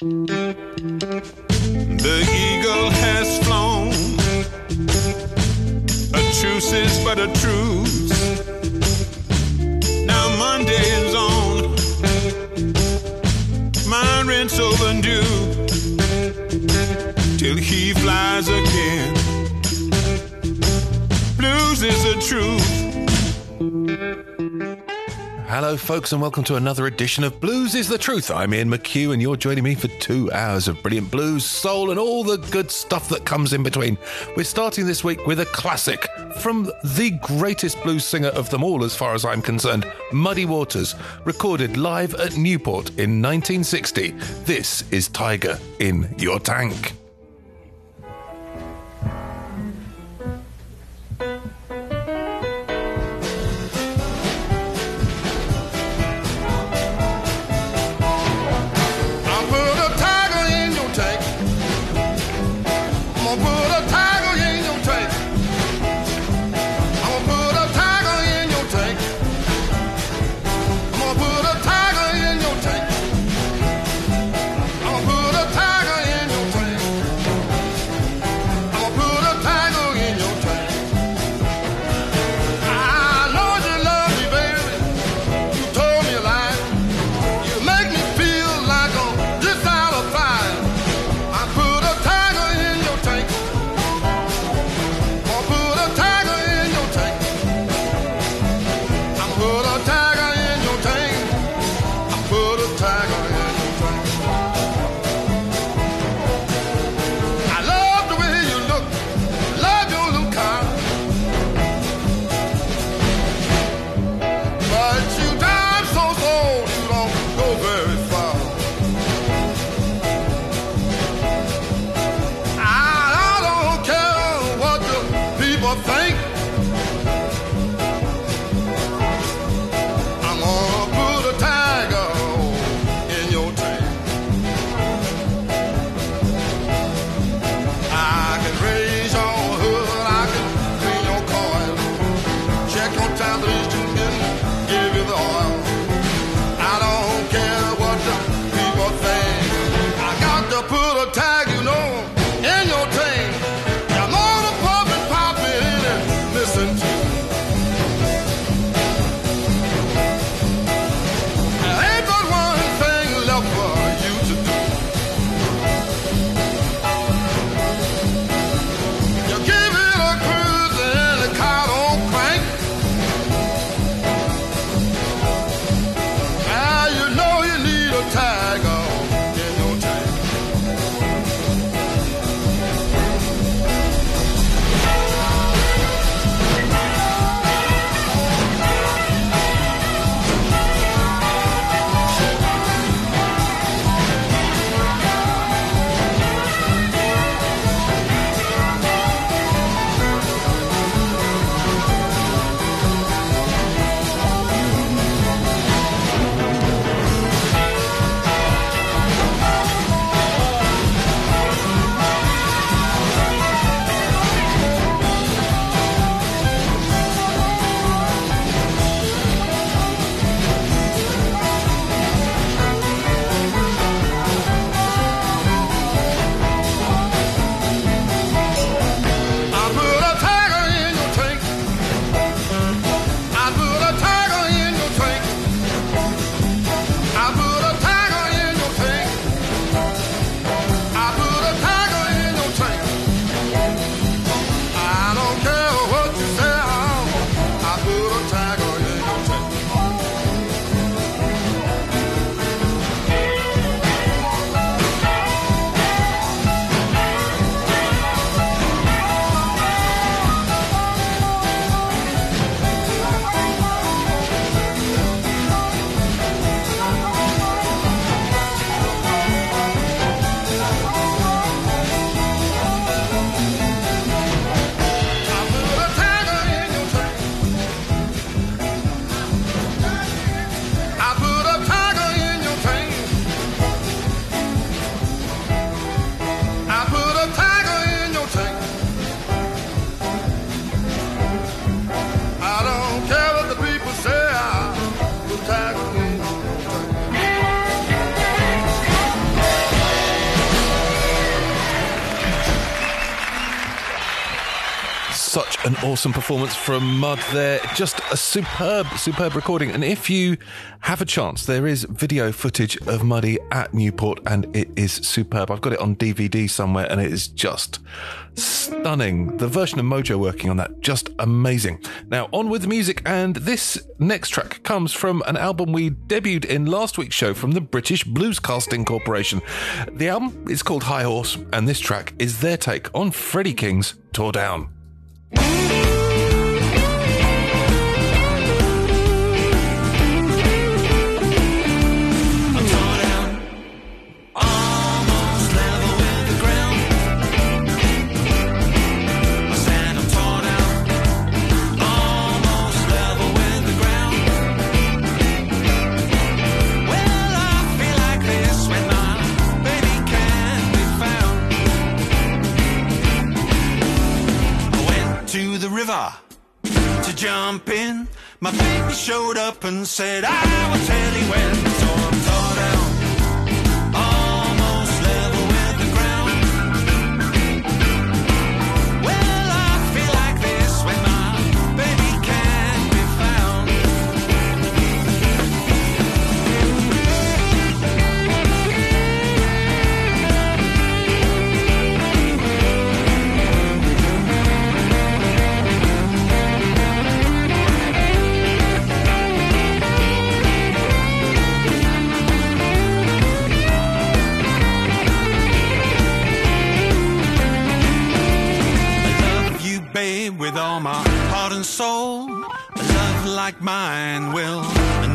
The eagle has flown. A truce is but a truce. Now Monday is on. My rent's overdue. Till he flies again. Blues is the truth. Hello, folks, and welcome to another edition of Blues is the Truth. I'm Ian McHugh, and you're joining me for two hours of brilliant blues, soul, and all the good stuff that comes in between. We're starting this week with a classic from the greatest blues singer of them all, as far as I'm concerned, Muddy Waters, recorded live at Newport in 1960. This is Tiger in Your Tank. Awesome performance from Mud there. Just a superb, superb recording. And if you have a chance, there is video footage of Muddy at Newport and it is superb. I've got it on DVD somewhere and it is just stunning. The version of Mojo working on that, just amazing. Now, on with the music. And this next track comes from an album we debuted in last week's show from the British Blues Casting Corporation. The album is called High Horse, and this track is their take on Freddie King's Tore Down. My baby showed up and said, I will tell you when. Babe, with all my heart and soul. A love like mine will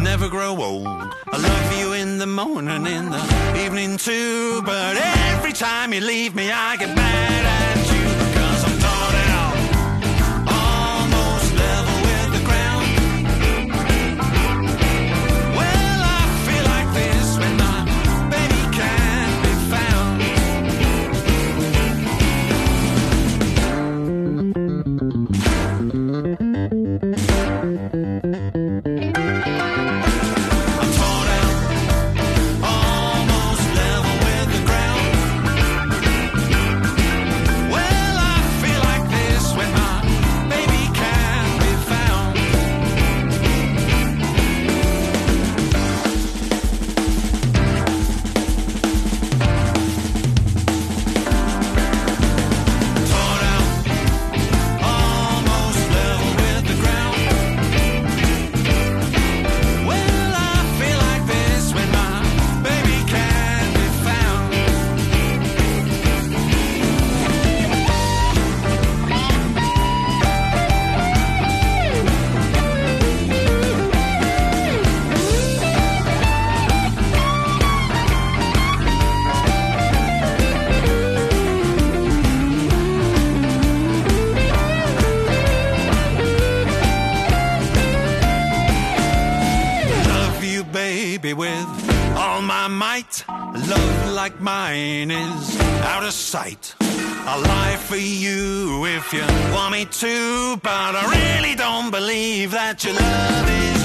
never grow old. I love you in the morning, in the evening too. But every time you leave me, I get mad my might. Love like mine is out of sight. I'll lie for you if you want me to, but I really don't believe that your love is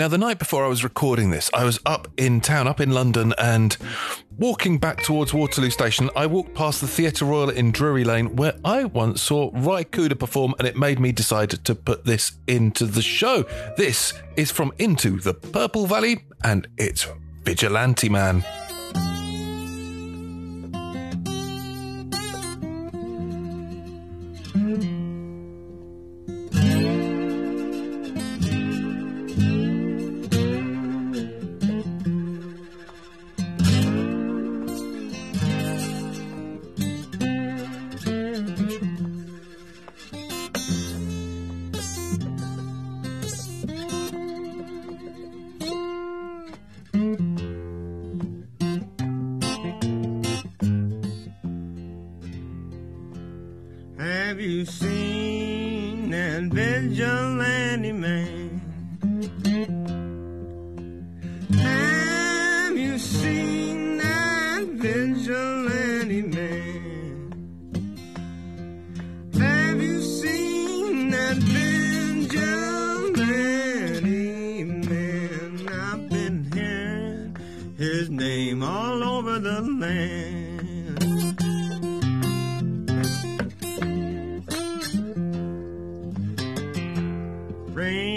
Now, the night before I was recording this, I was up in town, up in London, and walking back towards Waterloo Station, I walked past the Theatre Royal in Drury Lane, where I once saw Ry Cooder perform, and it made me decide to put this into the show. This is from Into the Purple Valley, and it's Vigilante Man. Rainy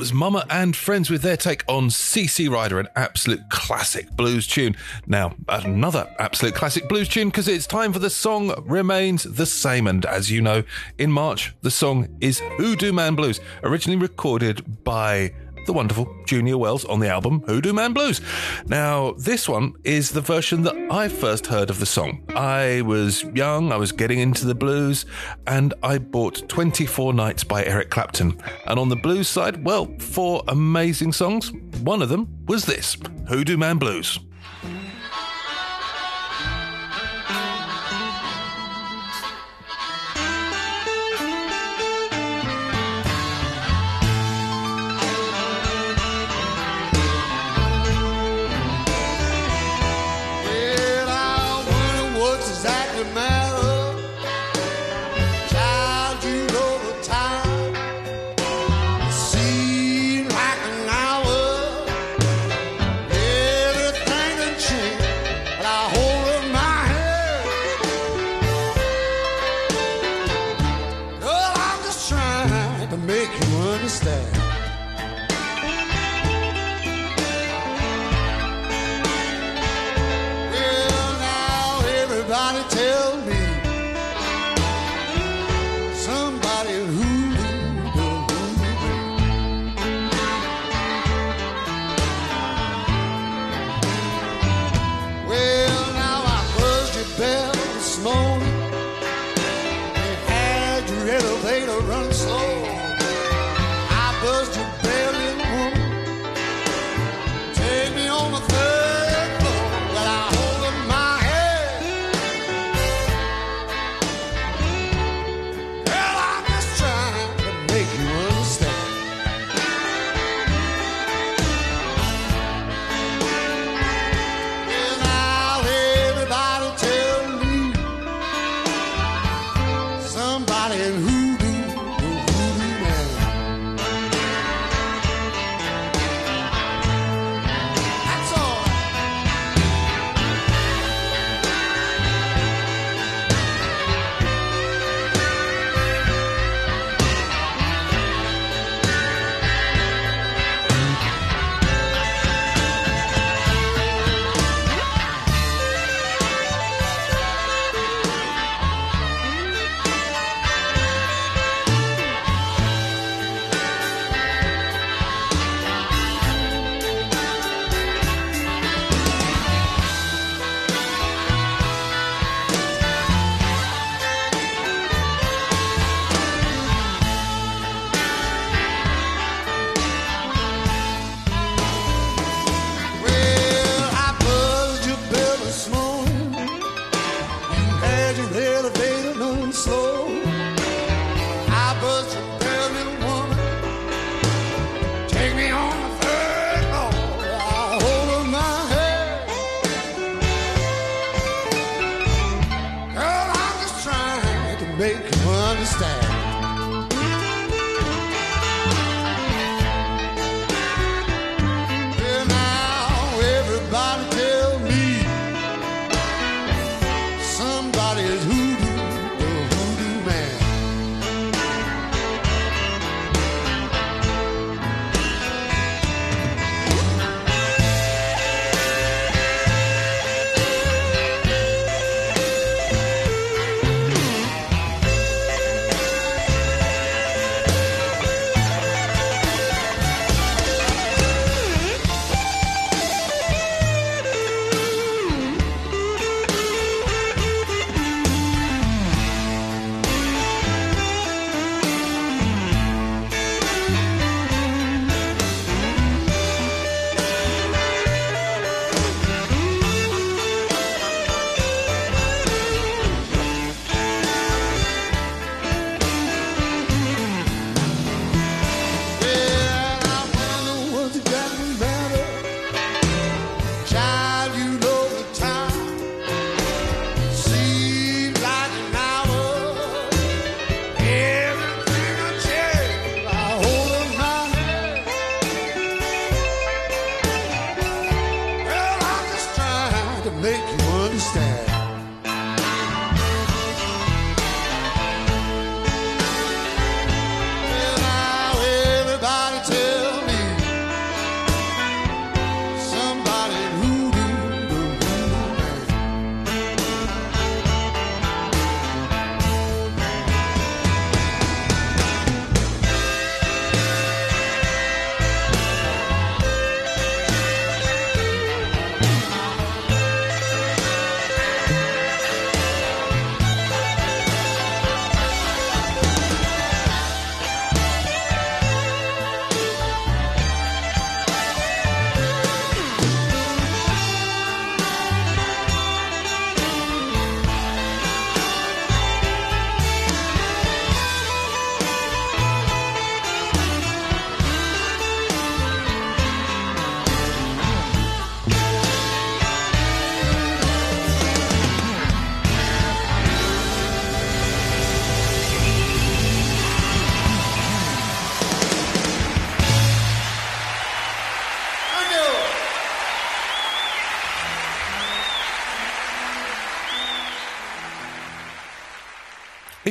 was Mama and Friends with their take on CC Rider, an absolute classic blues tune. Now, another absolute classic blues tune because it's time for the song remains the same. And as you know, in March, the song is Hoodoo Man Blues, originally recorded by the wonderful Junior Wells on the album Hoodoo Man Blues. Now, this one is the version that I first heard of the song. I was young, I was getting into the blues, and I bought 24 Nights by Eric Clapton. And on the blues side, well, four amazing songs. One of them was this Hoodoo Man Blues.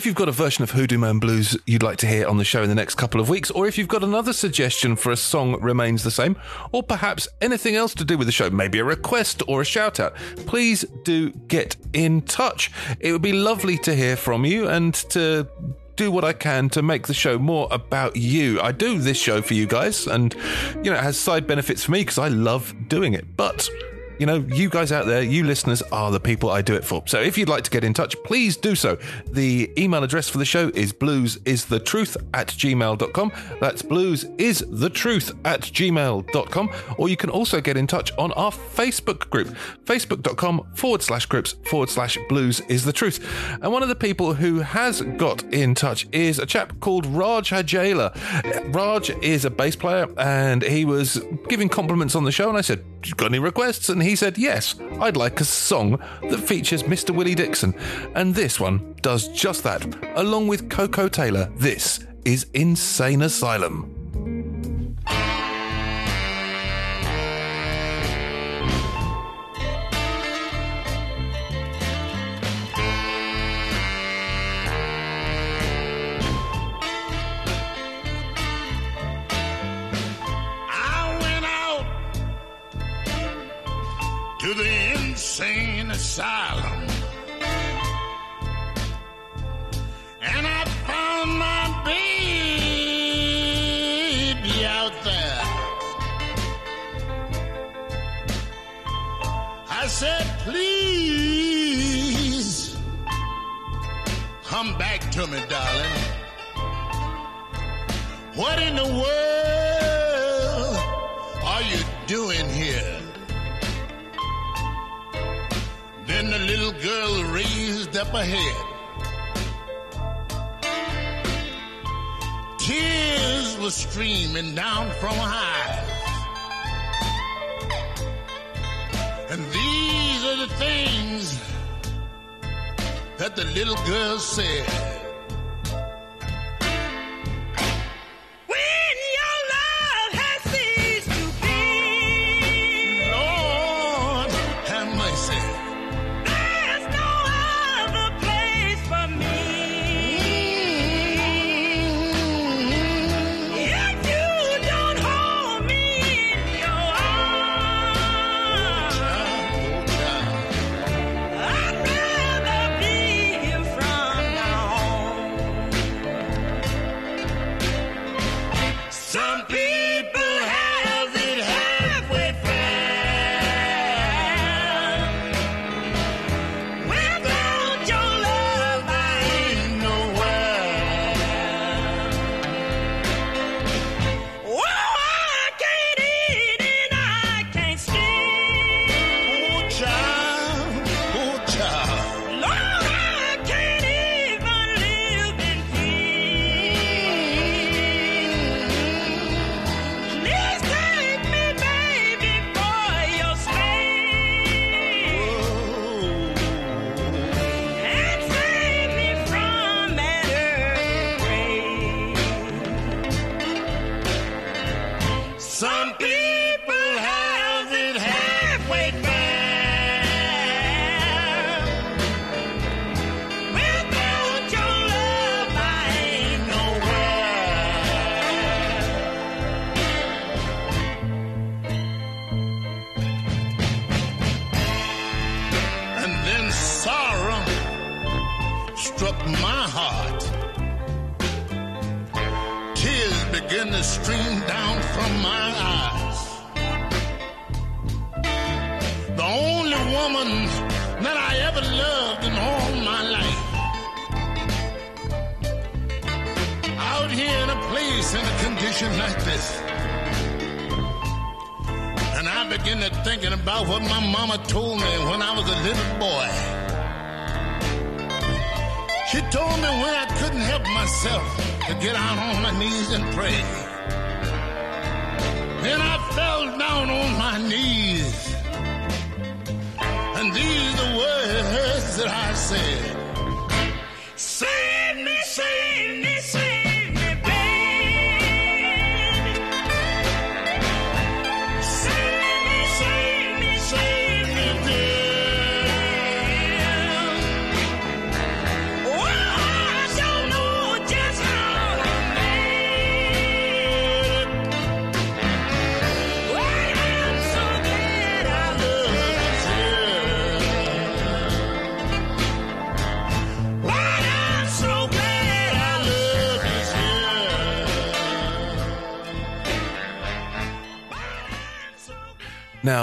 You've got a version of Hoodoo Man Blues you'd like to hear on the show in the next couple of weeks, or if you've got another suggestion for a song remains the same, or perhaps anything else to do with the show, maybe a request or a shout out, please do get in touch. It would be lovely to hear from you and to do what I can to make the show more about you. I do this show for you guys, and you know, it has side benefits for me because I love doing it. But you know, you guys out there, you listeners are the people I do it for. So if you'd like to get in touch, please do so. The email address for the show is bluesisthetruth at gmail.com. That's bluesisthetruth at gmail.com. Or you can also get in touch on our Facebook group, facebook.com forward slash groups forward slash blues is the truth. And one of the people who has got in touch is a chap called Raj Hajela. Raj is a bass player and he was giving compliments on the show. And I said, you got any requests? And he said, Yes, I'd like a song that features Mr. Willie Dixon. And this one does just that. Along with Koko Taylor, this is Insane Asylum.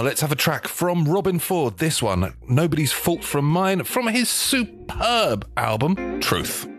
let's have a track from Robben Ford. This one, Nobody's Fault from Mine, from his superb album, Truth.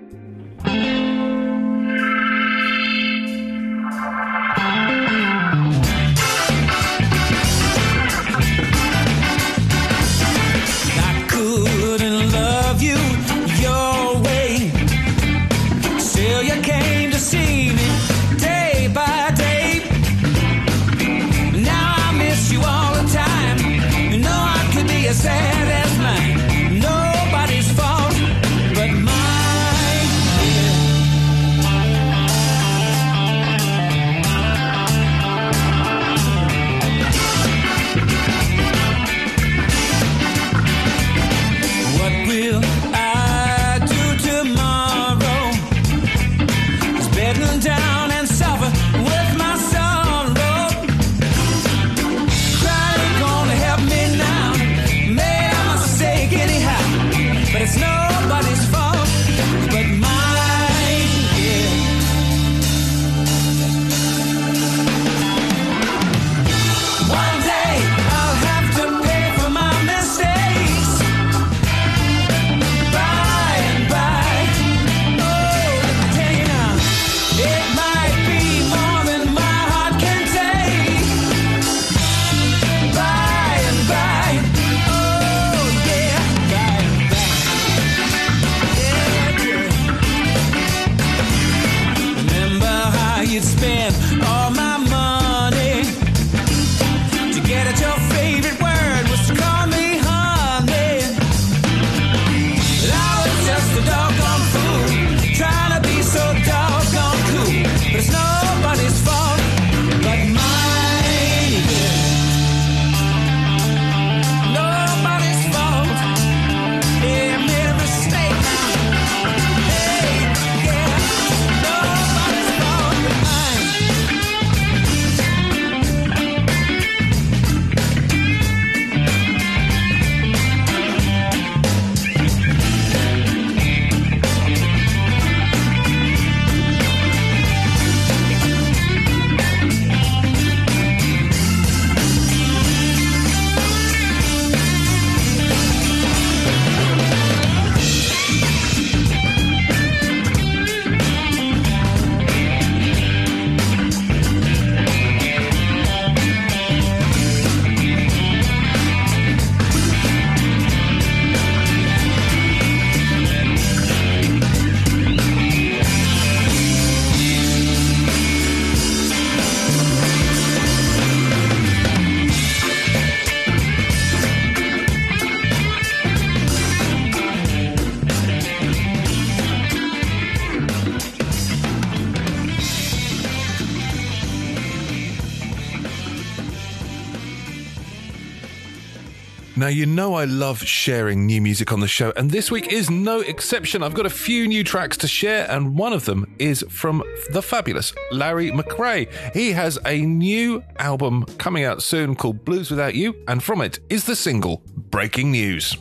Now, you know I love sharing new music on the show, and this week is no exception. I've got a few new tracks to share, and one of them is from the fabulous Larry McCray. He has a new album coming out soon called Blues Without You, and from it is the single Breaking News.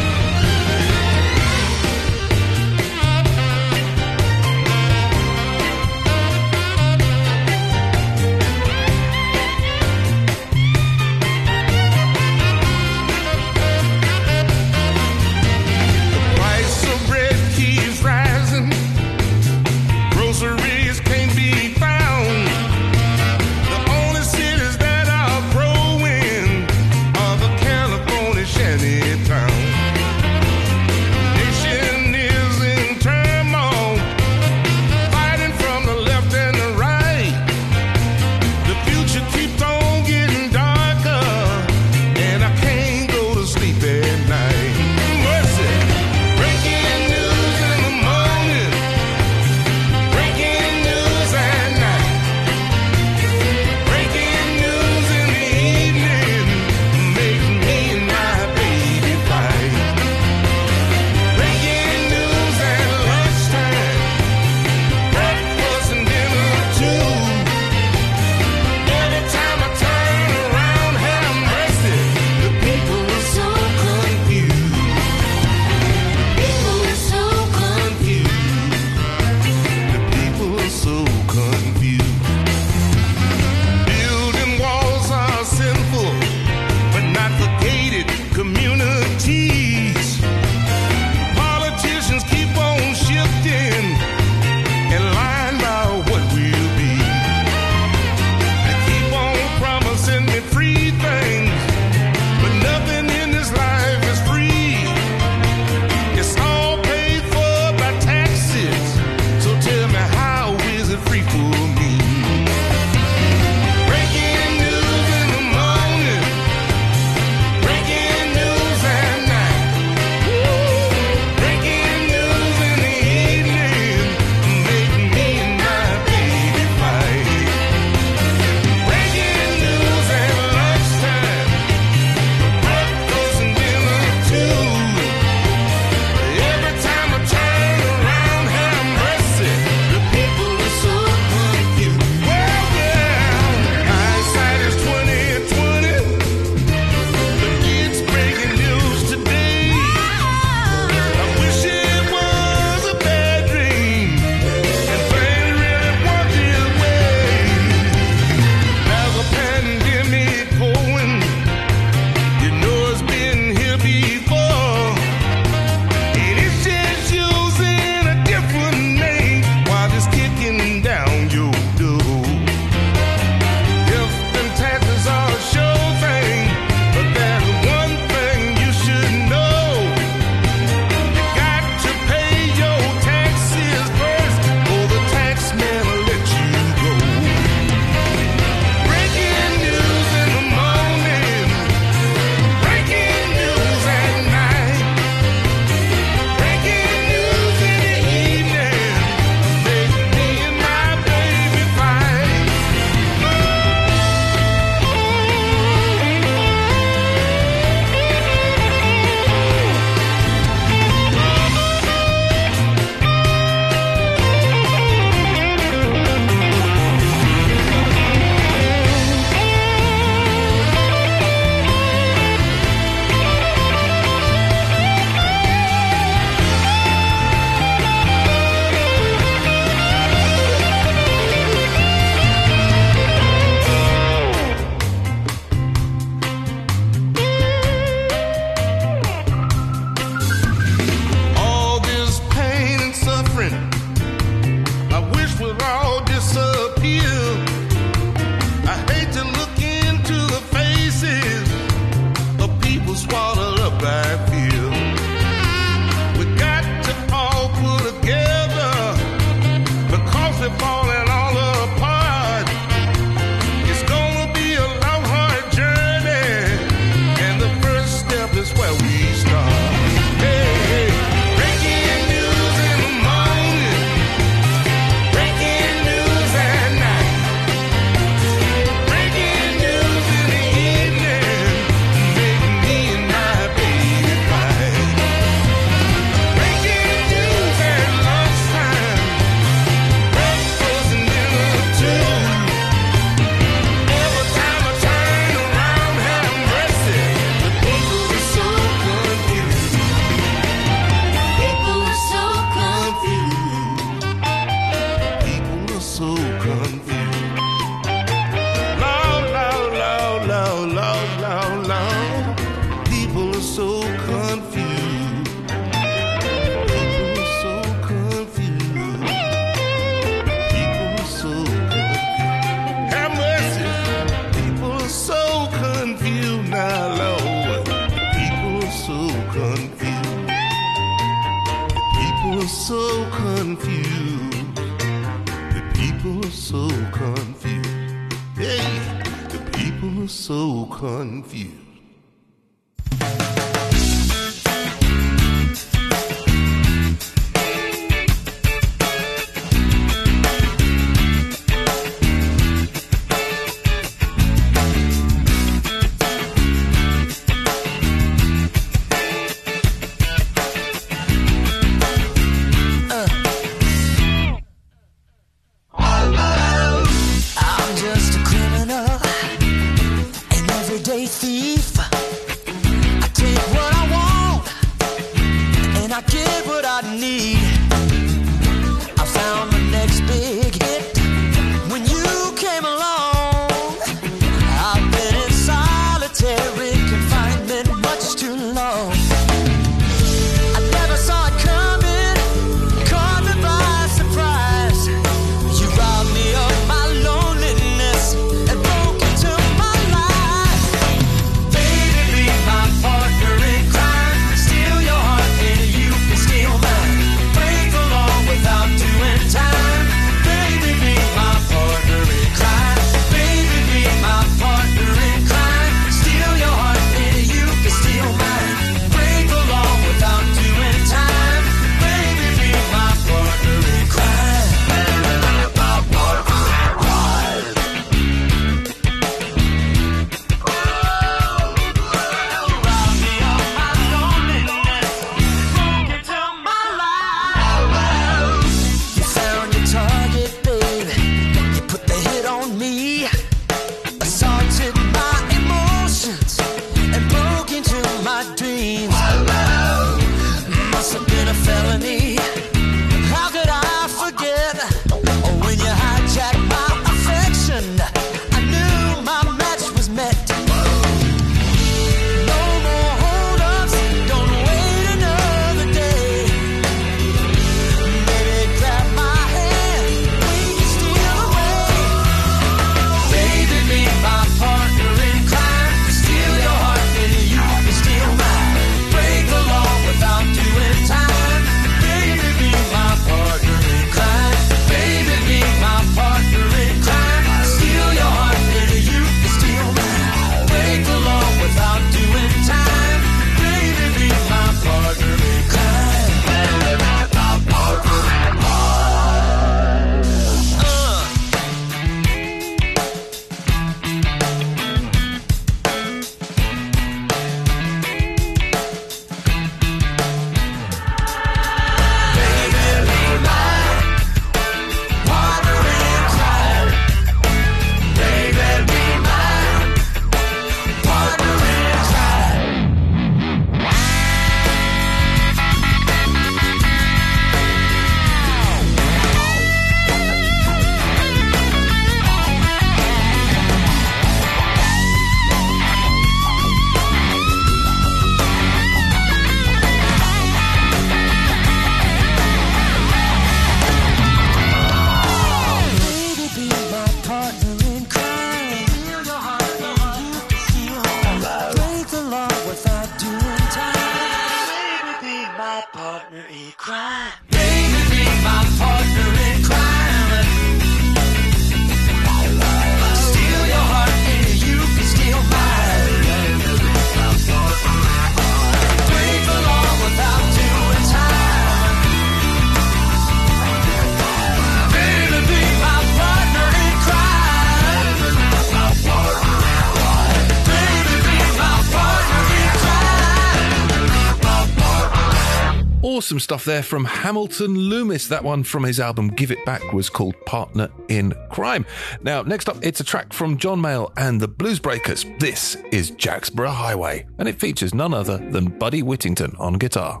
some stuff there from Hamilton Loomis. That one from his album Give It Back was called Partner in Crime. Now, next up, it's a track from John Mayall and the Blues Breakers. This is Jacksboro Highway, and it features none other than Buddy Whittington on guitar.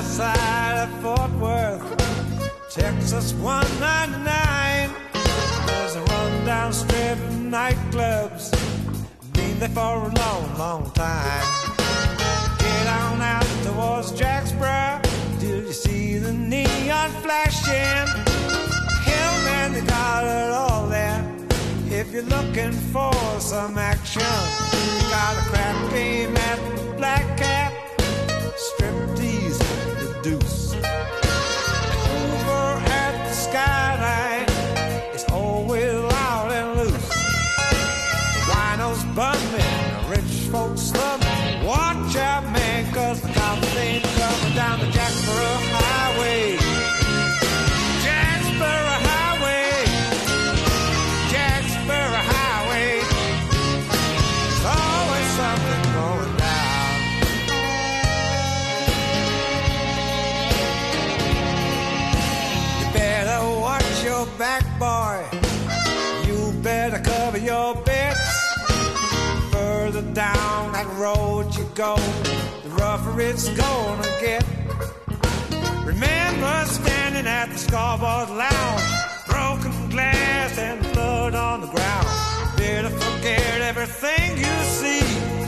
outside of Fort Worth, Texas 199. There's a rundown strip of nightclubs, been there for a long, long time. Get on out towards Jacksboro till you see the neon flashing. Hell, man, they got it all there. If you're looking for some action, you got a crap game at the Black Cat. At go, the rougher it's gonna get. Remember standing at the scoreboard lounge, broken glass and blood on the ground. Better forget everything you see,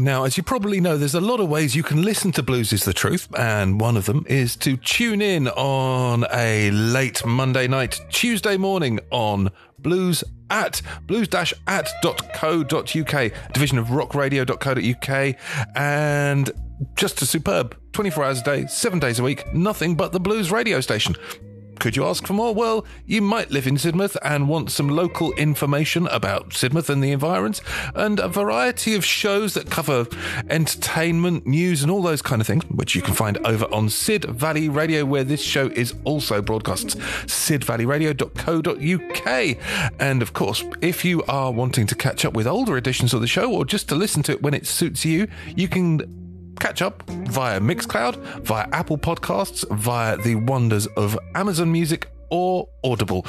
Now, as you probably know, there's a lot of ways you can listen to Blues is the Truth, and one of them is to tune in on a late Monday night, Tuesday morning on Blues at blues-at.co.uk, division of rockradio.co.uk, and just a superb 24 hours a day, seven days a week, nothing but the blues radio station. Could you ask for more? Well, you might live in Sidmouth and want some local information about Sidmouth and the environs, and a variety of shows that cover entertainment, news, and all those kind of things, which you can find over on Sid Valley Radio, where this show is also broadcast. SidValleyRadio.co.uk. And of course, if you are wanting to catch up with older editions of the show or just to listen to it when it suits you, you can catch up via Mixcloud, via Apple Podcasts, via the wonders of Amazon Music or Audible.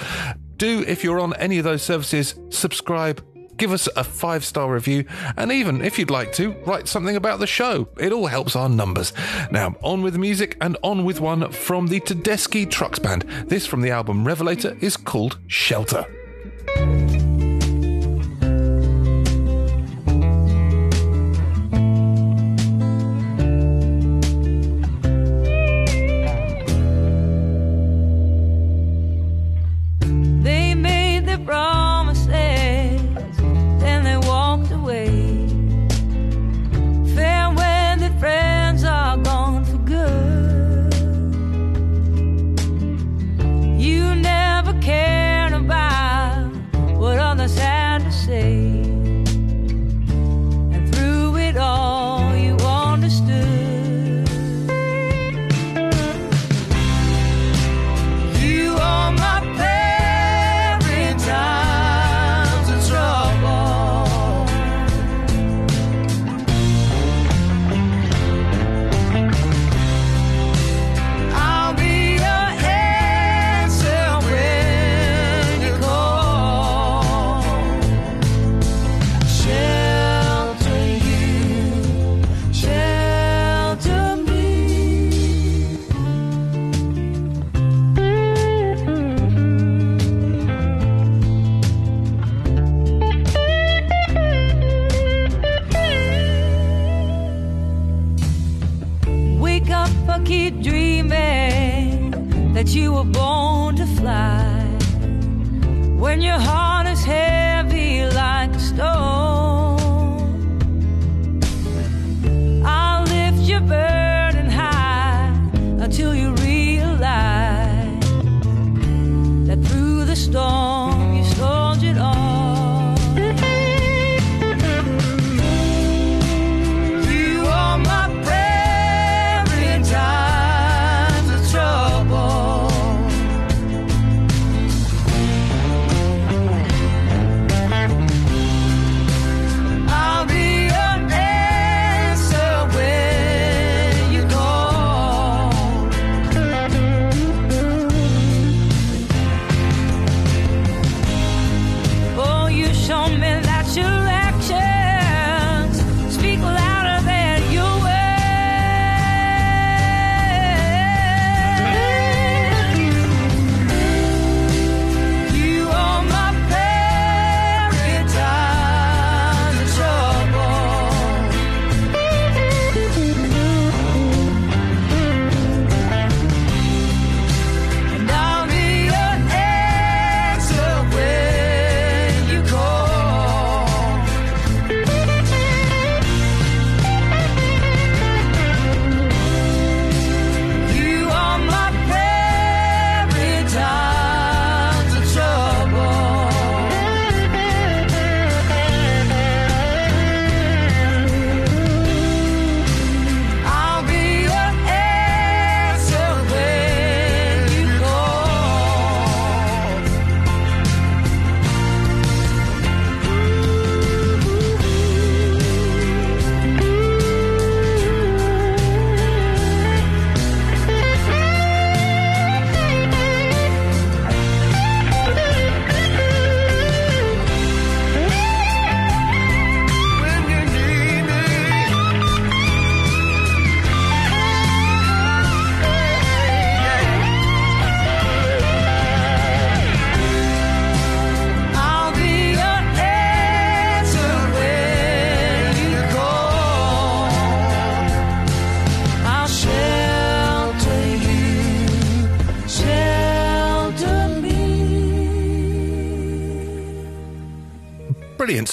Do, if you're on any of those services, subscribe. Give us a five star review, and even if you'd like to, write something about the show. It all helps our numbers. Now, on with the music and on with one from the Tedeschi Trucks Band. This from the album Revelator is called Shelter.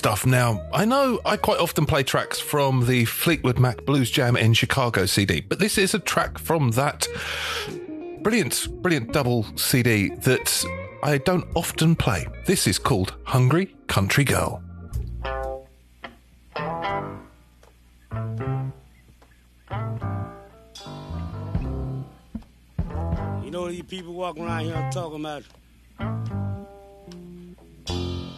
Stuff. Now, I know I quite often play tracks from the Fleetwood Mac Blues Jam in Chicago CD, but this is a track from that brilliant, brilliant double CD that I don't often play. This is called Hungry Country Girl. You know these people walking around here talking about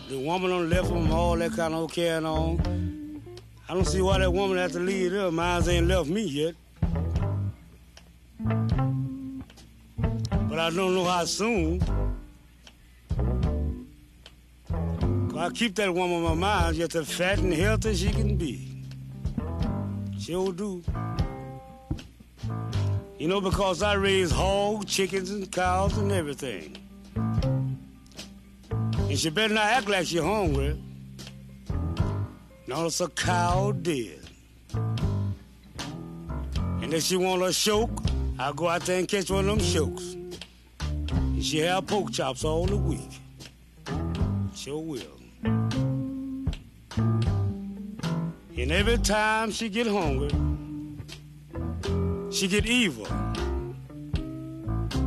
the woman on left them, all that kind of carrying on. I don't see why that woman has to leave her. Mine ain't left me yet. But I don't know how soon. I keep that woman on my mind just as fat and healthy as she can be. She'll do. You know, because I raise hogs, chickens, and cows and everything. And she better not act like she hungry. Now it's a cow dead. And if she want a choke, I'll go out there and catch one of them chokes. And she have pork chops all the week. Sure will. And every time she get hungry, she get evil.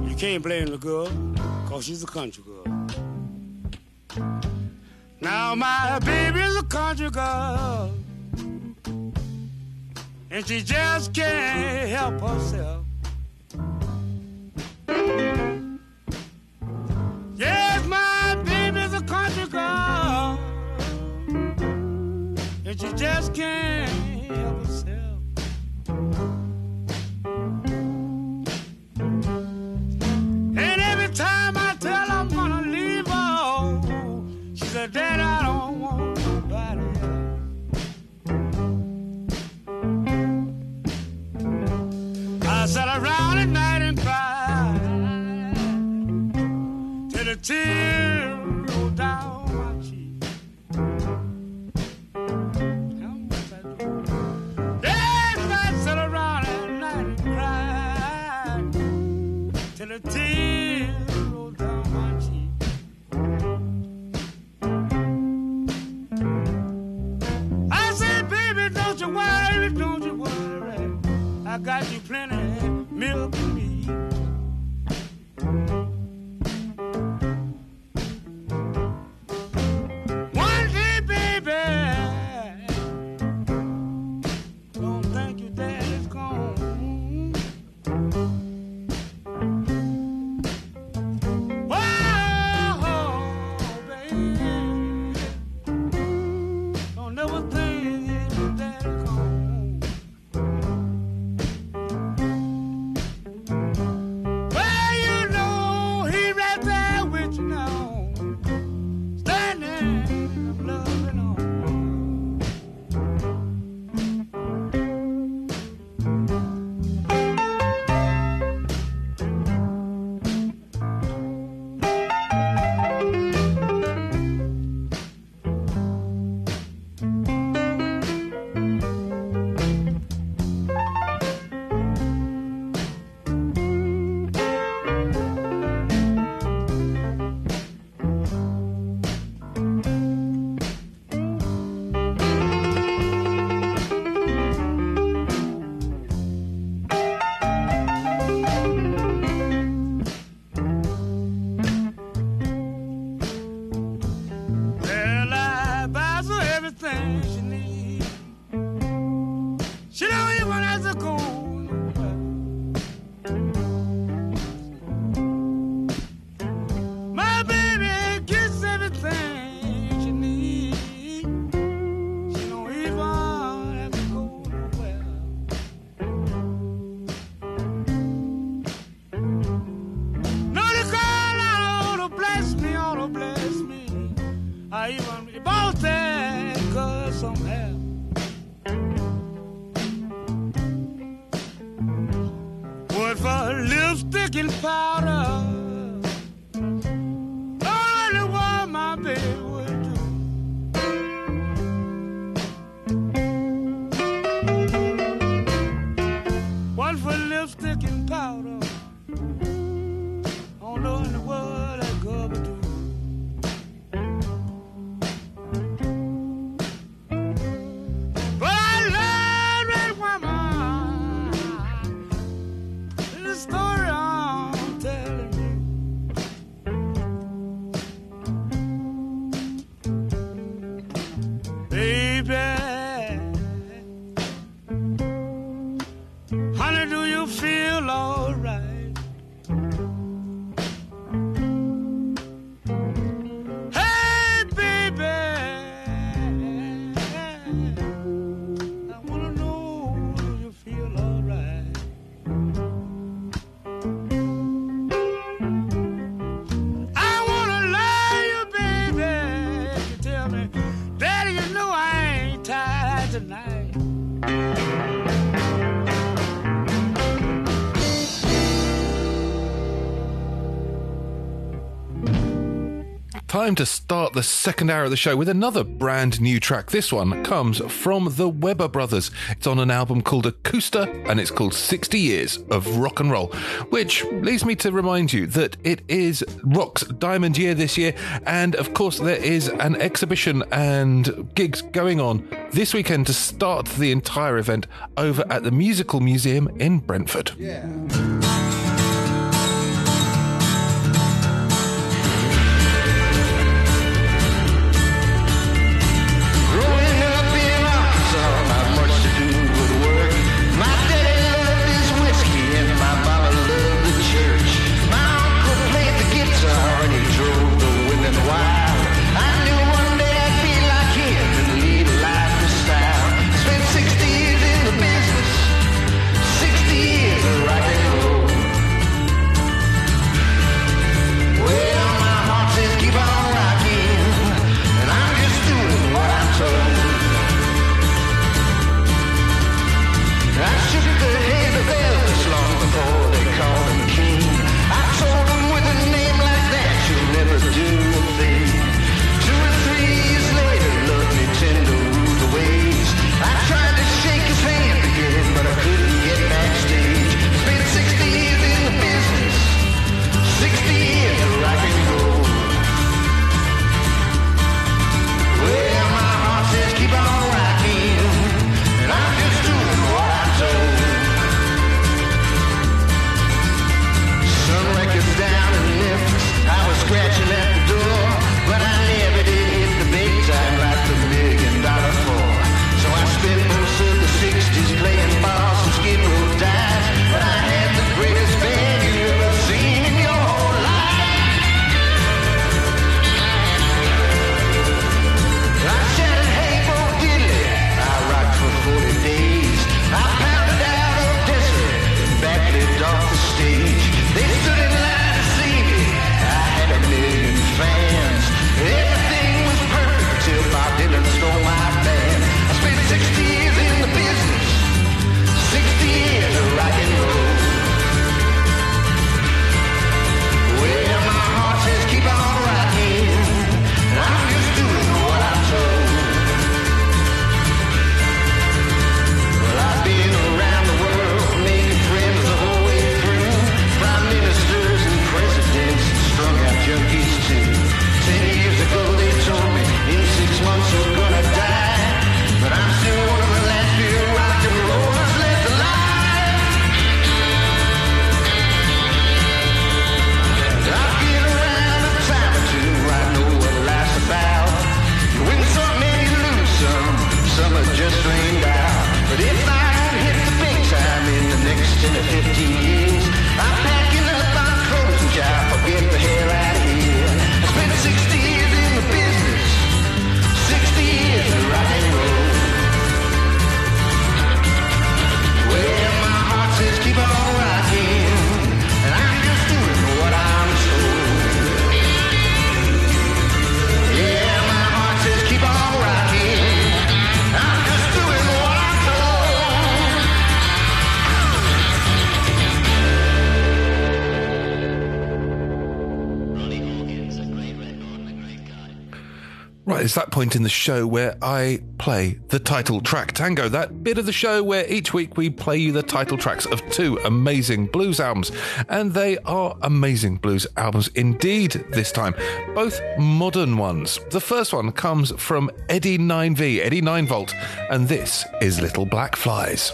You can't blame the girl, cause she's a country girl. Now my baby's a country girl, and she just can't help herself. Yes, my baby's a country girl, and she just can't help herself. Till time to start the second hour of the show with another brand new track. This one comes from the Weber Brothers. It's on an album called Acousta and it's called 60 Years of Rock and Roll, which leads me to remind you that it is Rock's Diamond Year this year. And of course, there is an exhibition and gigs going on this weekend to start the entire event over at the Musical Museum in Brentford. Yeah. Right, it's that point in the show where I play the title track tango, that bit of the show where each week we play you the title tracks of two amazing blues albums. And they are amazing blues albums indeed this time, both modern ones. The first one comes from Eddie 9V, Eddie 9 Volt, and this is Little Black Flies.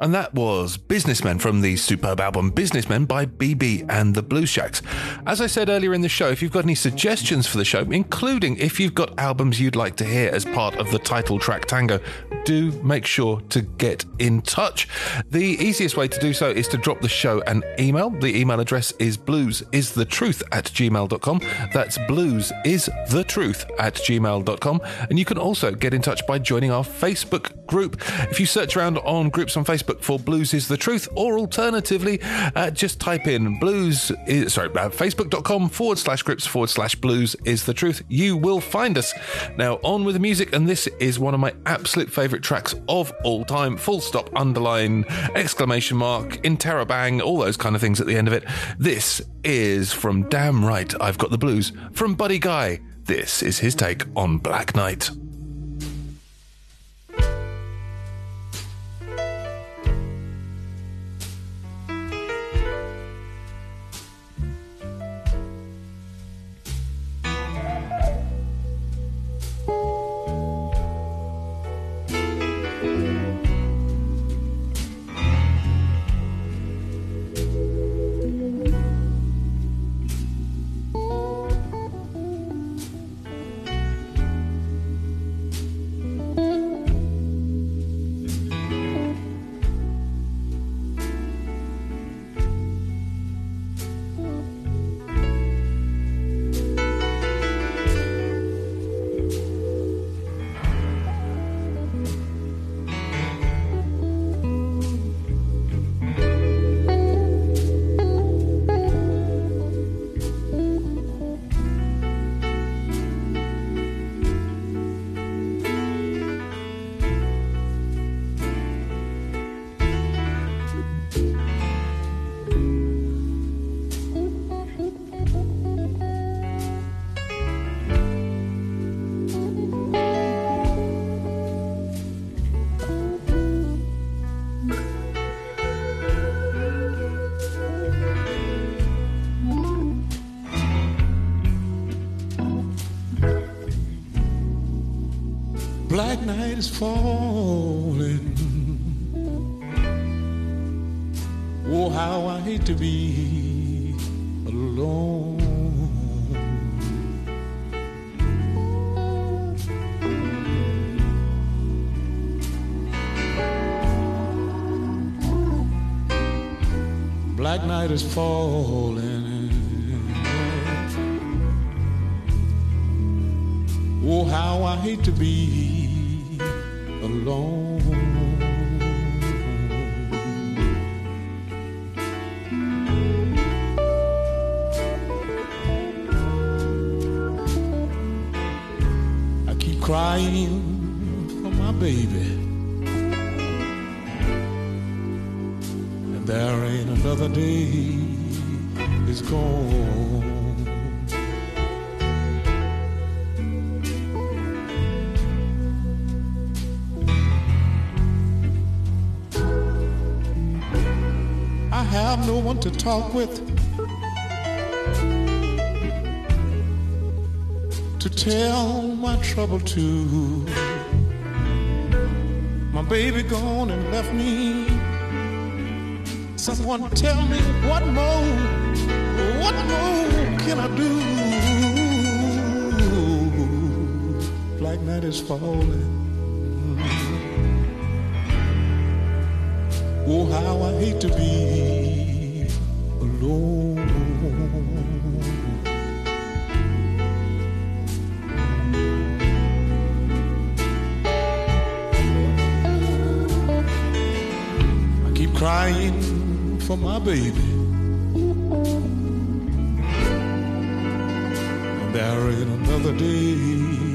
And that was Businessmen from the superb album Businessmen by BB and the Blues Shacks. As I said earlier in the show, if you've got any suggestions for the show, including if you've got albums you'd like to hear as part of the title track tango, do make sure to get in touch. The easiest way to do so is to drop the show an email. The email address is bluesisthetruth at gmail.com. That's bluesisthetruth at gmail.com. And you can also get in touch by joining our Facebook group. If you search around on groups on Facebook for Blues is the Truth, or alternatively, uh, just type in blues, is, sorry, uh, facebook.com forward slash grips forward slash blues is the truth. You will find us. Now, on with the music, and this is one of my absolute favourite tracks of all time. Full stop, underline, exclamation mark, interrobang, all those kind of things at the end of it. This is from Damn Right, I've Got the Blues from Buddy Guy. This is his take on Black Night. falling. Oh, how I hate to be alone. Black night is falling. Talk with. To tell my trouble to. My baby gone and left me. Someone tell me what more, what more can I do? Black night is falling. Oh, how I hate to be. I keep crying for my baby. There ain't another day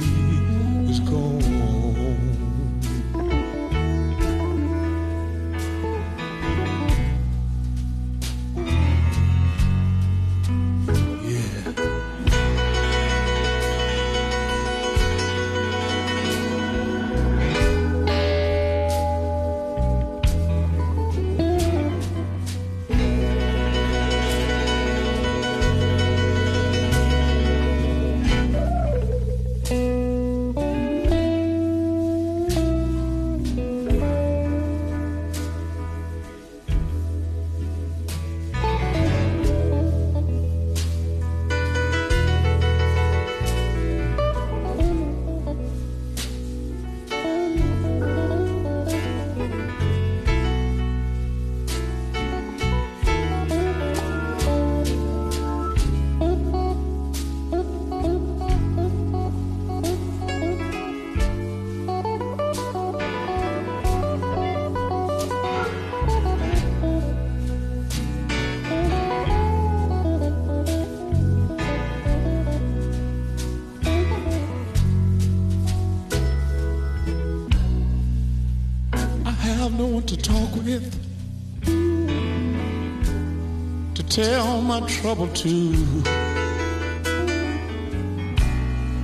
my trouble to.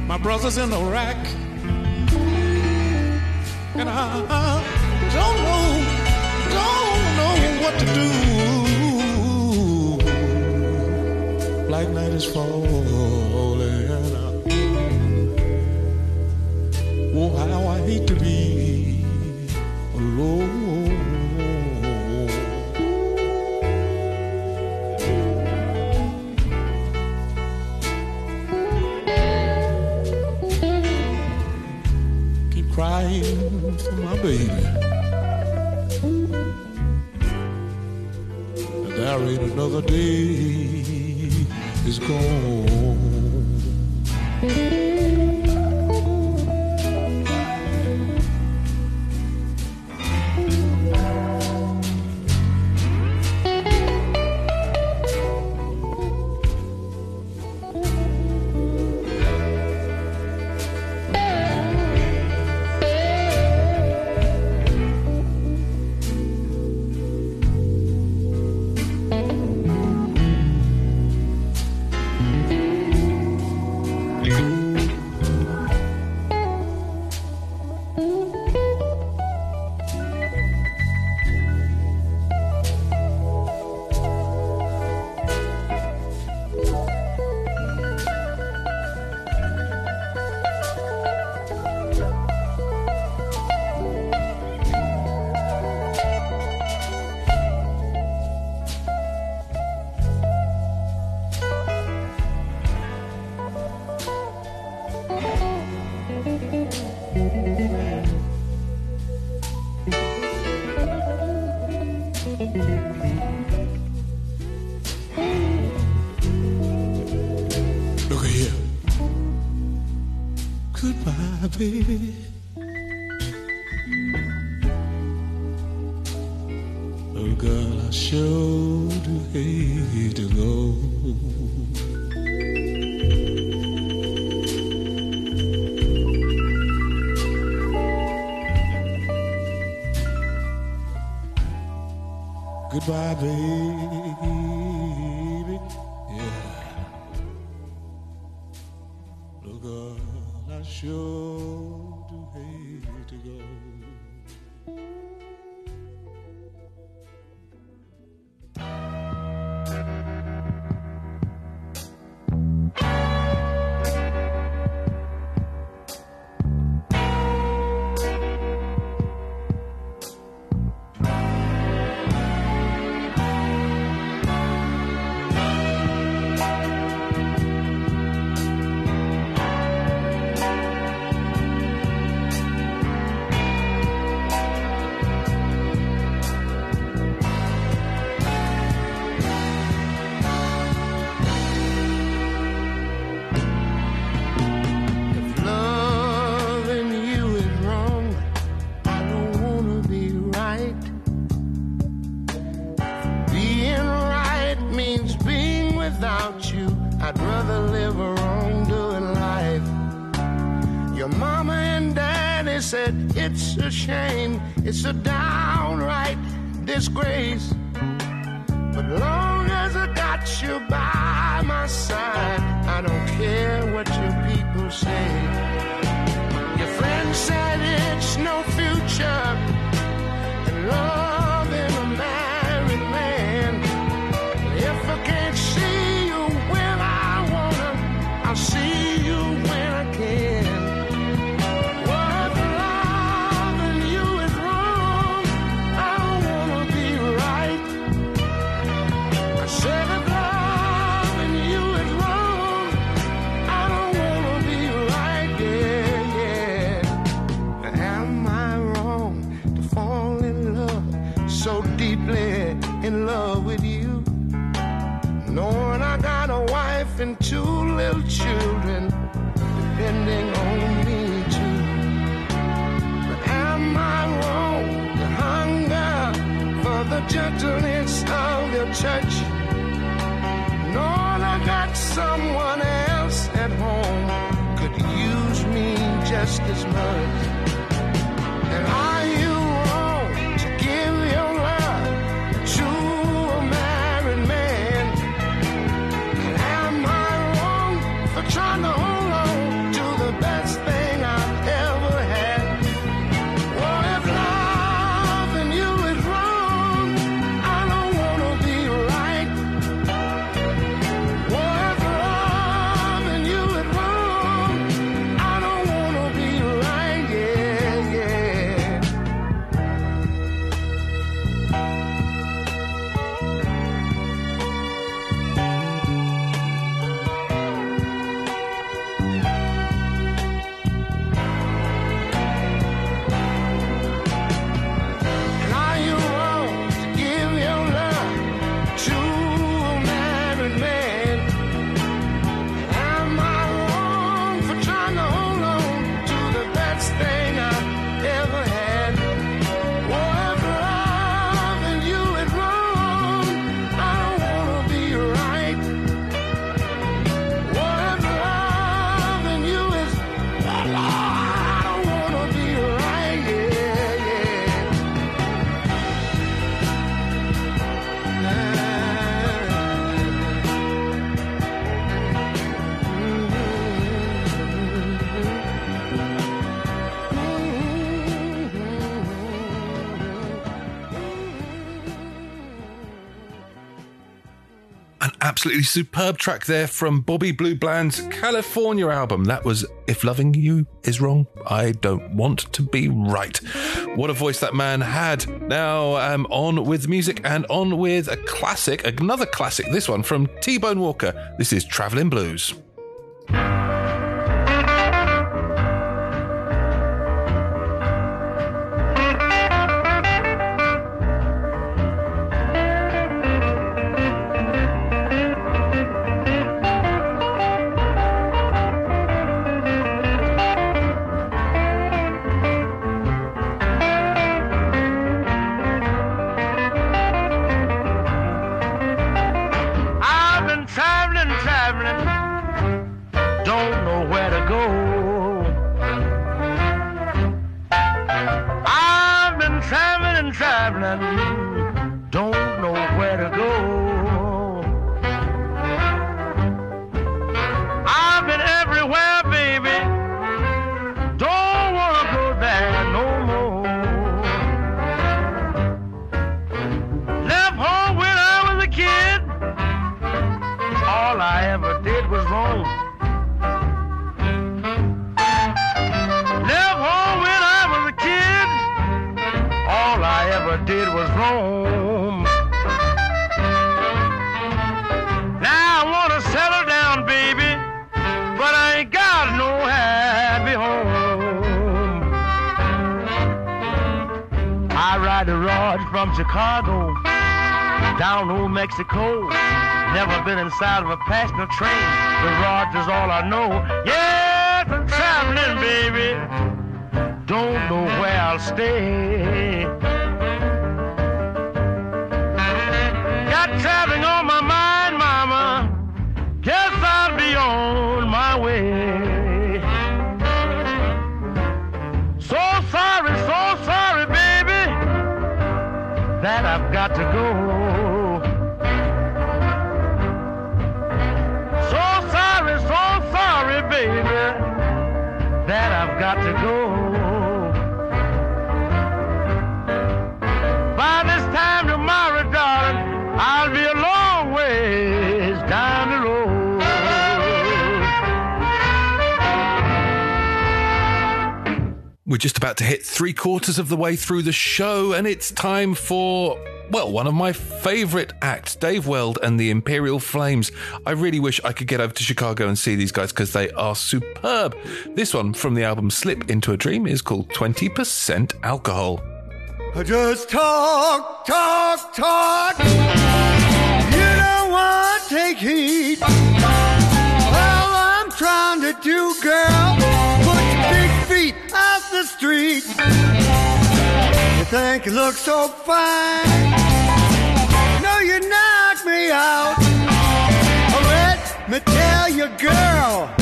My brother's in Iraq, and I, I don't know, don't know what to do. Black night is falling. goodbye, babe. shame. absolutely superb track there from Bobby Blue Bland's California album. That was If Loving You Is Wrong, I Don't Want to Be Right. What a voice that man had. Now, um, on with music and on with a classic, another classic, this one from T Bone Walker. This is Traveling Blues. Inside of a just about to hit three quarters of the way through the show, and it's time for, well, one of my favourite acts, Dave Weld and the Imperial Flames. I really wish I could get over to Chicago and see these guys because they are superb. This one from the album Slip Into a Dream is called 20% Alcohol. I just talk, talk, talk. You don't want to take heed. All I'm trying to do, girl, street. You think you look so fine? No, you knock me out. Let me tell you, girl,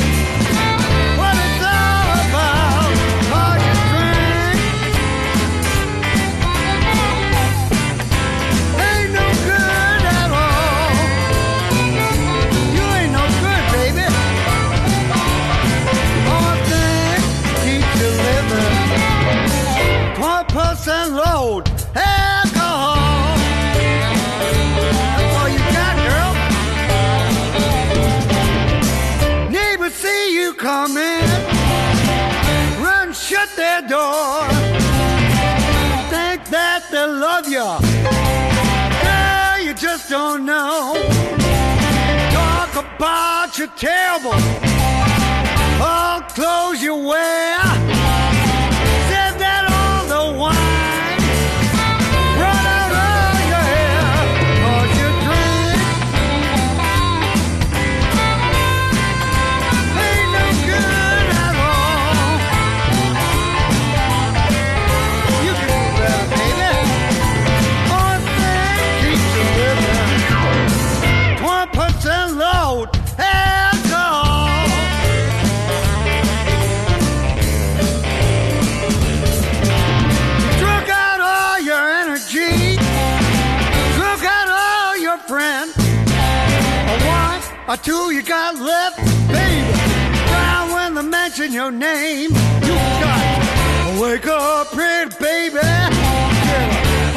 just don't. Talk about your terrible. Oh, All clothes you wear. Or two you got left, baby. Down when they mention your name, you got to wake up, pretty baby. Get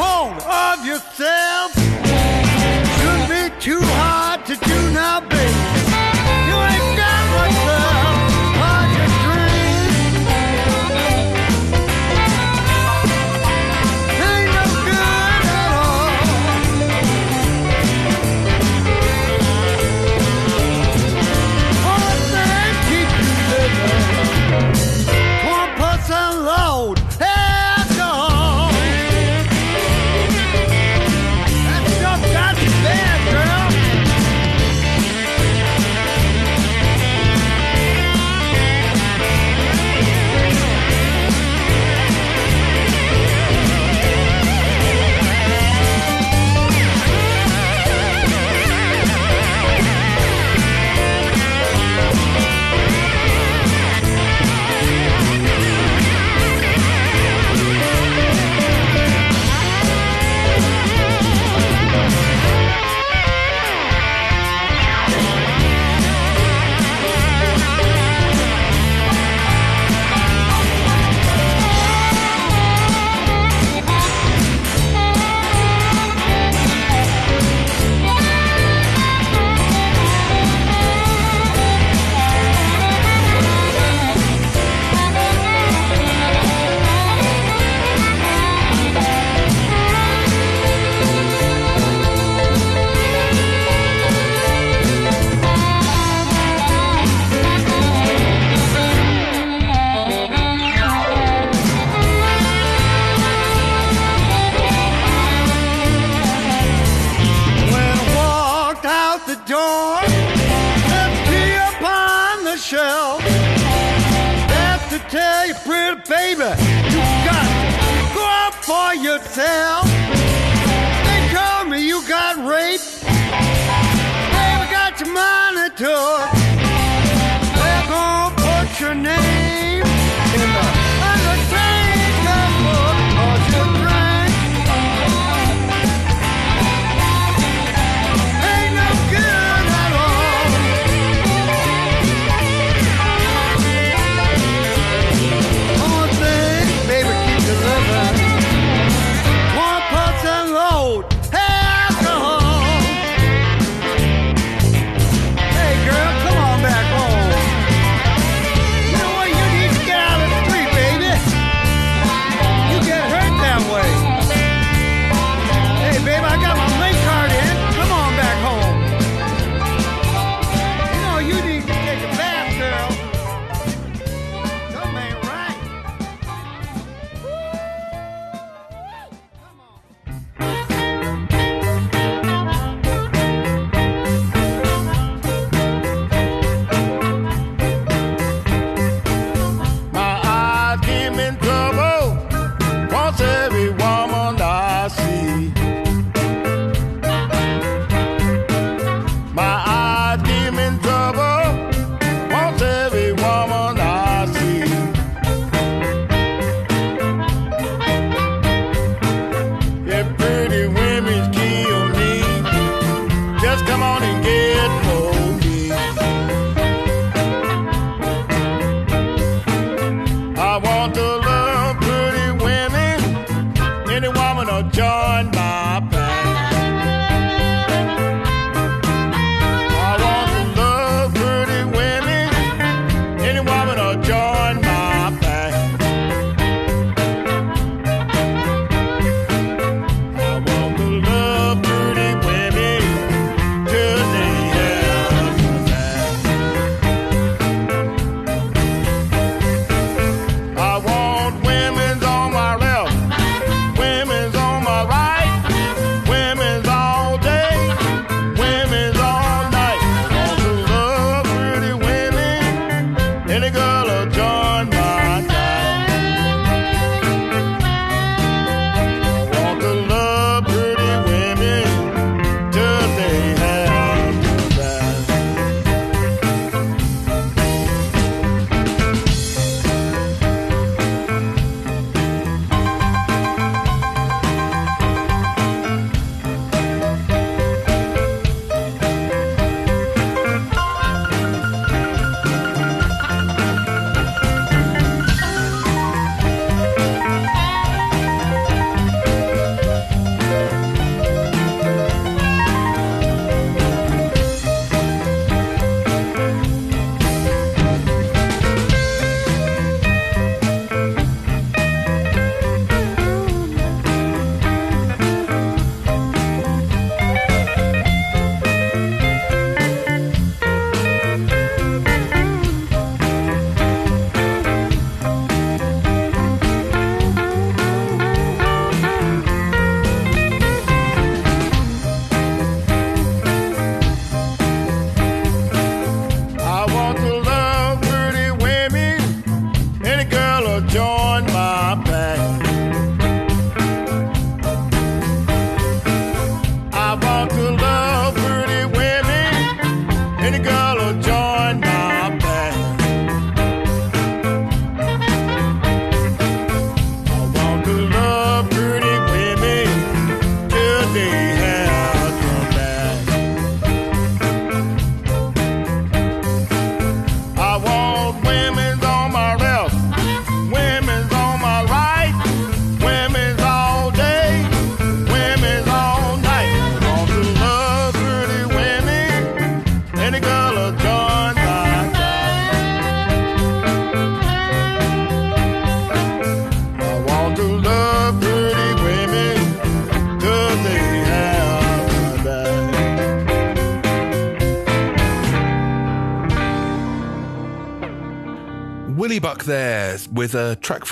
hold of yourself. Shouldn't be too hard to do now, baby.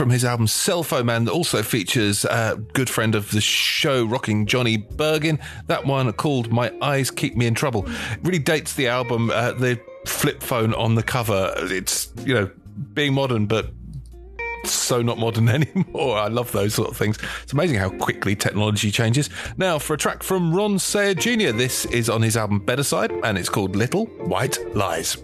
from his album Cell Phone Man that also features a good friend of the show, rocking Johnny Burgin. That one called My Eyes Keep Me in Trouble. Really dates the album, uh, the flip phone on the cover. It's, you know, being modern, but so not modern anymore. I love those sort of things. It's amazing how quickly technology changes. Now, for a track from Ron Sayer Jr., this is on his album Better Side, and it's called Little White Lies.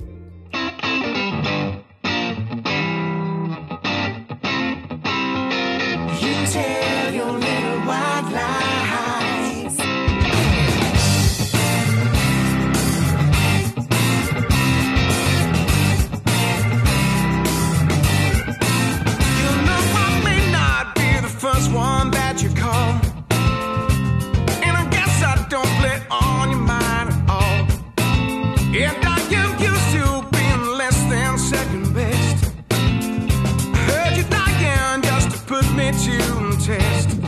tune test.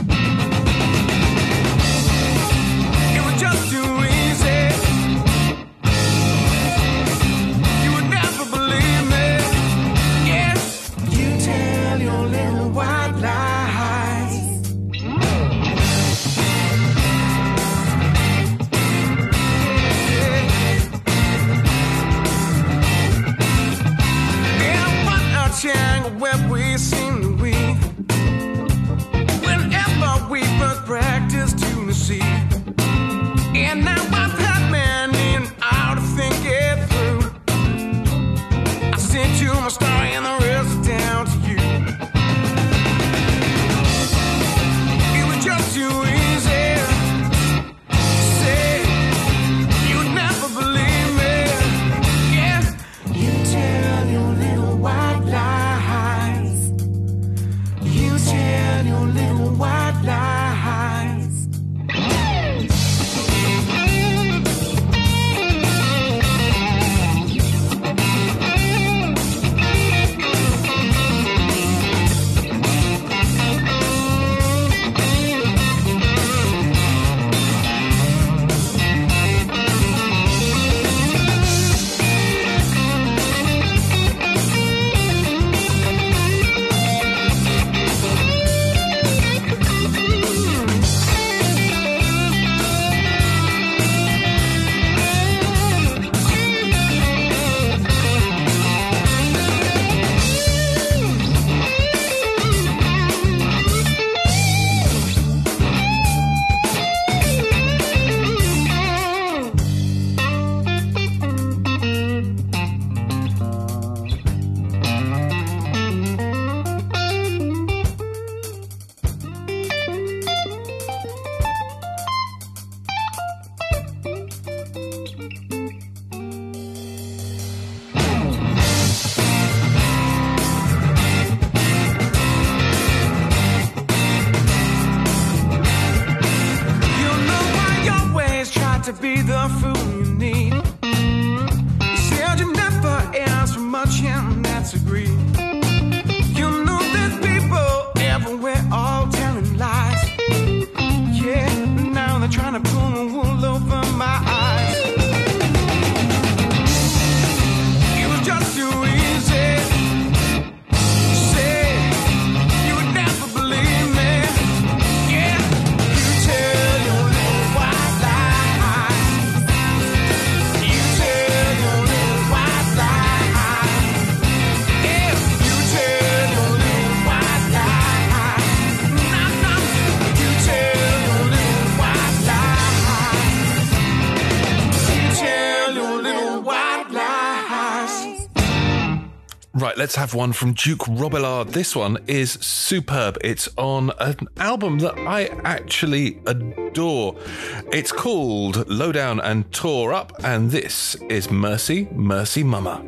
Let's have one from Duke Robillard. This one is superb. It's on an album that I actually adore. It's called Lowdown and Tore Up, and this is Mercy, Mercy Mama.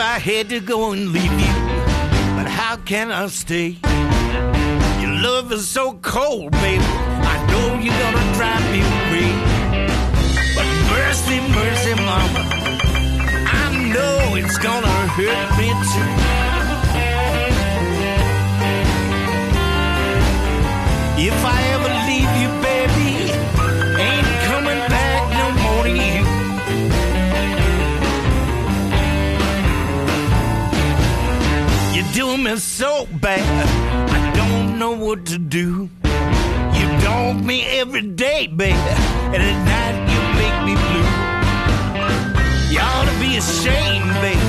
I had to go and leave you, but how can I stay? love is so cold, baby. I know you're gonna drive me away. But mercy, mercy, mama. I know it's gonna hurt me too. If I ever leave you, baby, ain't coming back no more to you. You do me so bad know what to do. You dog me every day, baby, and at night you make me blue. You ought to be ashamed, baby.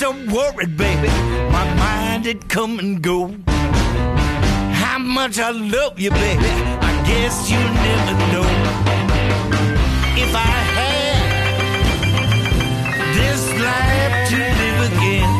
So worried, baby. My mind it come and go. How much I love you, baby. I guess you'll never know. If I had this life to live again.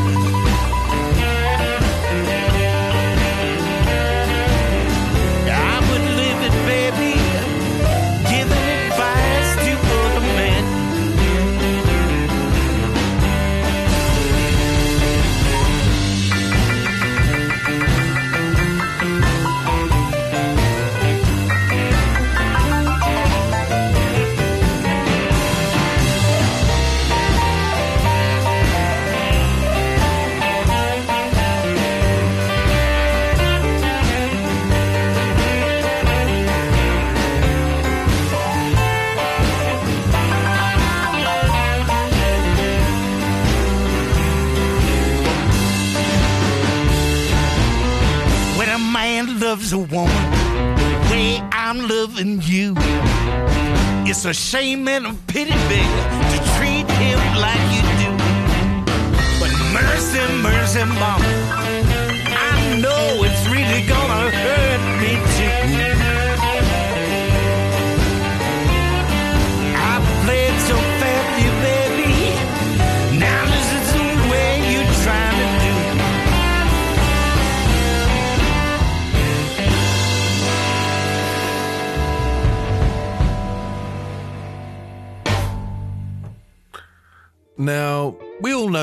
It's a shame and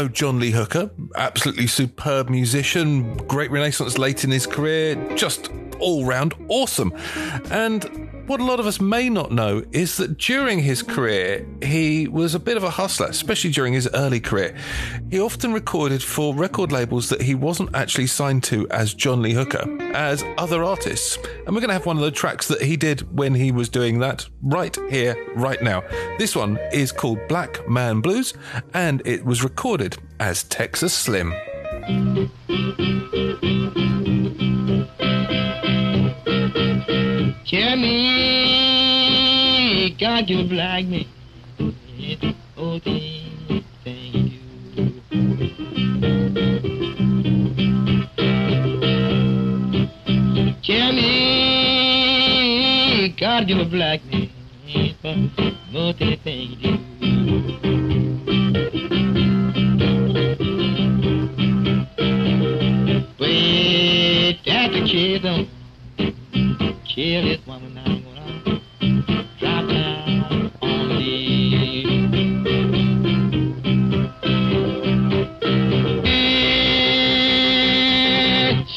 know John Lee Hooker, absolutely superb musician, great renaissance late in his career, just all round awesome. And what a lot of us may not know is that during his career, he was a bit of a hustler, especially during his early career. He often recorded for record labels that he wasn't actually signed to as John Lee Hooker, as other artists. And we're going to have one of the tracks that he did when he was doing that right here, right now. This one is called Black Man Blues, and it was recorded as Texas Slim. Tell me, God, you like me. Oh, thing, thing you. Tell me, God, you like me. Oh, thing you. Wait, at the kids this woman. I'm gonna drop down on me.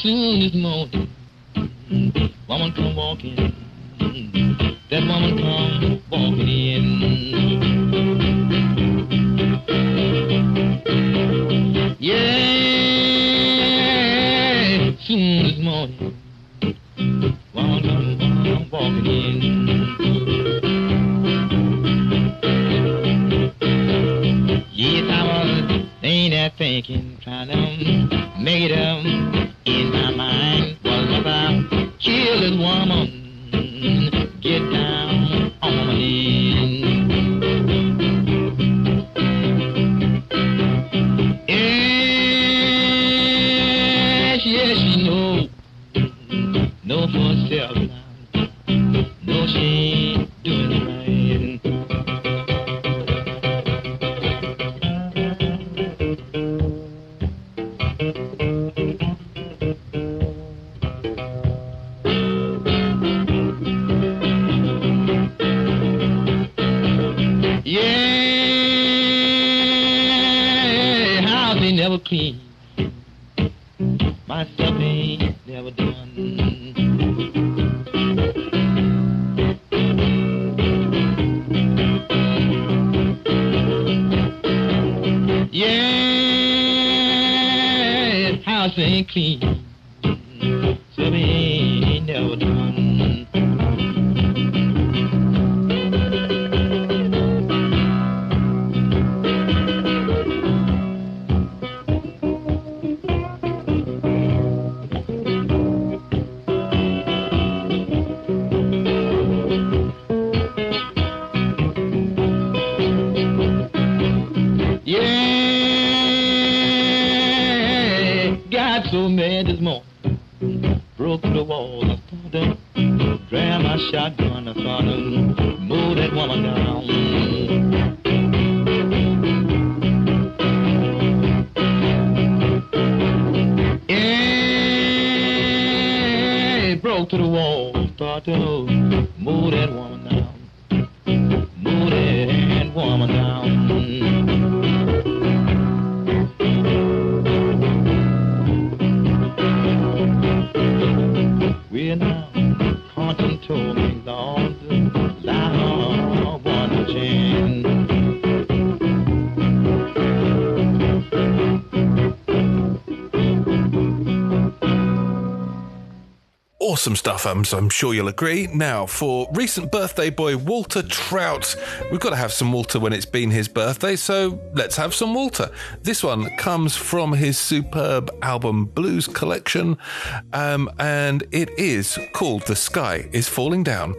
Soon this morning, woman come walking. That woman come walking in. Yeah, soon this morning. Woman walking in. Yes, I was thinking, trying to make up in my mind. Was woman, get down on my knees. Never clean. My stuff ain't never done. Yeah, house ain't clean. So I'm sure you'll agree. Now, for recent birthday boy Walter Trout, we've got to have some Walter when it's been his birthday, so let's have some Walter. This one comes from his superb album Blues Collection, um, and it is called The Sky is Falling Down.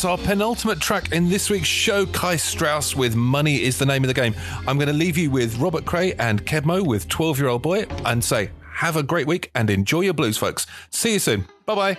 that's our penultimate track in this week's show. Kai Strauss with Money is the Name of the Game. I'm going to leave you with Robert Cray and Keb' Mo' with 12 year old boy and say, have a great week and enjoy your blues, folks. See you soon. Bye bye.